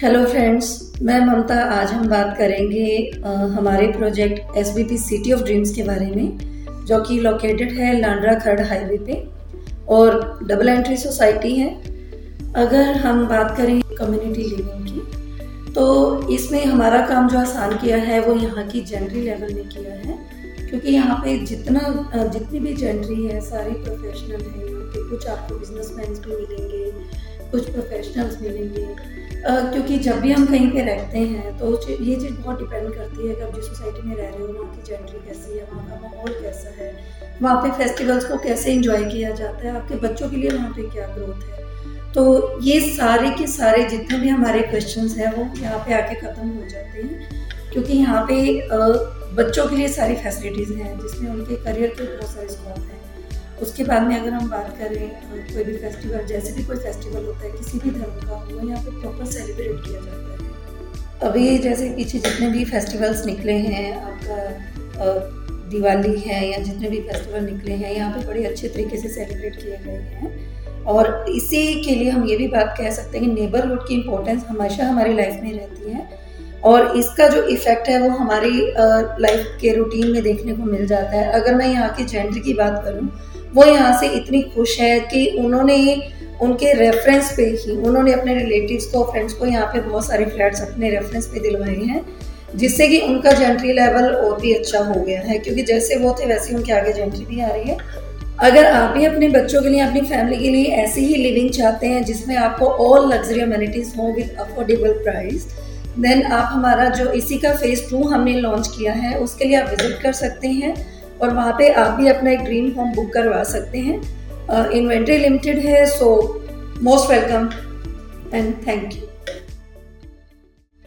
Hello friends मैं ममता आज हम बात करेंगे आ, हमारे project S B P city of dreams के बारे में जो कि लोकेटेड है लांड्रा खर्ड हाईवे पे और डबल एंट्री सोसाइटी है। अगर हम बात करें कम्युनिटी लिविंग की तो इसमें हमारा काम जो आसान किया है वो यहाँ की जेंट्री लेवल में किया है क्योंकि यहाँ पे जितना जितनी भी जेंट्री है सारी प्रोफेशनल है यहाँ पे कुछ आपको बिजनेसमैन भी मिलेंगे कुछ प्रोफेशनल्स मिलेंगे। क्योंकि जब भी हम कहीं पे रहते हैं तो ये चीज़ बहुत डिपेंड करती है कि आप जिस सोसाइटी में रह रहे हो, वहाँ की जेंट्री कैसी है, वहाँ का माहौल कैसा है, वहाँ पे फेस्टिवल्स को कैसे इंजॉय किया जाता है, आपके बच्चों के लिए वहाँ पे क्या ग्रोथ है। तो ये सारे के सारे जितने भी हमारे क्वेश्चन हैं, वो यहाँ पे आके ख़त्म हो जाते हैं। क्योंकि यहाँ पे बच्चों के लिए सारी फैसिलिटीज़ हैं, जिसमें उनके करियर के बहुत सारे स्कोप हैं। उसके बाद में अगर हम बात करें कोई भी फेस्टिवल जैसे भी कोई फेस्टिवल होता है, किसी भी धर्म का, वो यहाँ पे प्रॉपर सेलिब्रेट किया जाता है। अभी जैसे पीछे जितने भी फेस्टिवल्स निकले हैं, आपका दिवाली है या जितने भी फेस्टिवल निकले हैं, यहाँ पे बड़े अच्छे तरीके से सेलिब्रेट किए गए हैं। और इसी के लिए हम ये भी बात कह सकते हैं कि नेबरहुड की इम्पोर्टेंस हमेशा हमारी लाइफ में रहती है। और इसका जो इफ़ेक्ट है वो हमारी लाइफ के रूटीन में देखने को मिल जाता है। अगर मैं यहाँ के जेंडर की बात करूँ, वो यहाँ से इतनी खुश है कि उन्होंने उनके रेफरेंस पे ही, उन्होंने अपने रिलेटिव्स को फ्रेंड्स को यहाँ पे बहुत सारे फ्लैट्स अपने रेफरेंस पे दिलवाए हैं, जिससे कि उनका जेंट्री लेवल और भी अच्छा हो गया है। क्योंकि जैसे वो थे, वैसे उनके आगे जेंट्री भी आ रही है। अगर आप भी अपने बच्चों के लिए, अपनी फैमिली के लिए ऐसी ही लिविंग चाहते हैं, जिसमें आपको ऑल लग्जरी अमेनिटीज़ हो विद अफोर्डेबल प्राइस देन आप हमारा जो इसी का फ़ेज़ टू हमने लॉन्च किया है, उसके लिए आप विज़िट कर सकते हैं और वहाँ पे आप भी अपना एक ड्रीम होम बुक करवा सकते हैं। इन्वेंट्री लिमिटेड है so most welcome and thank you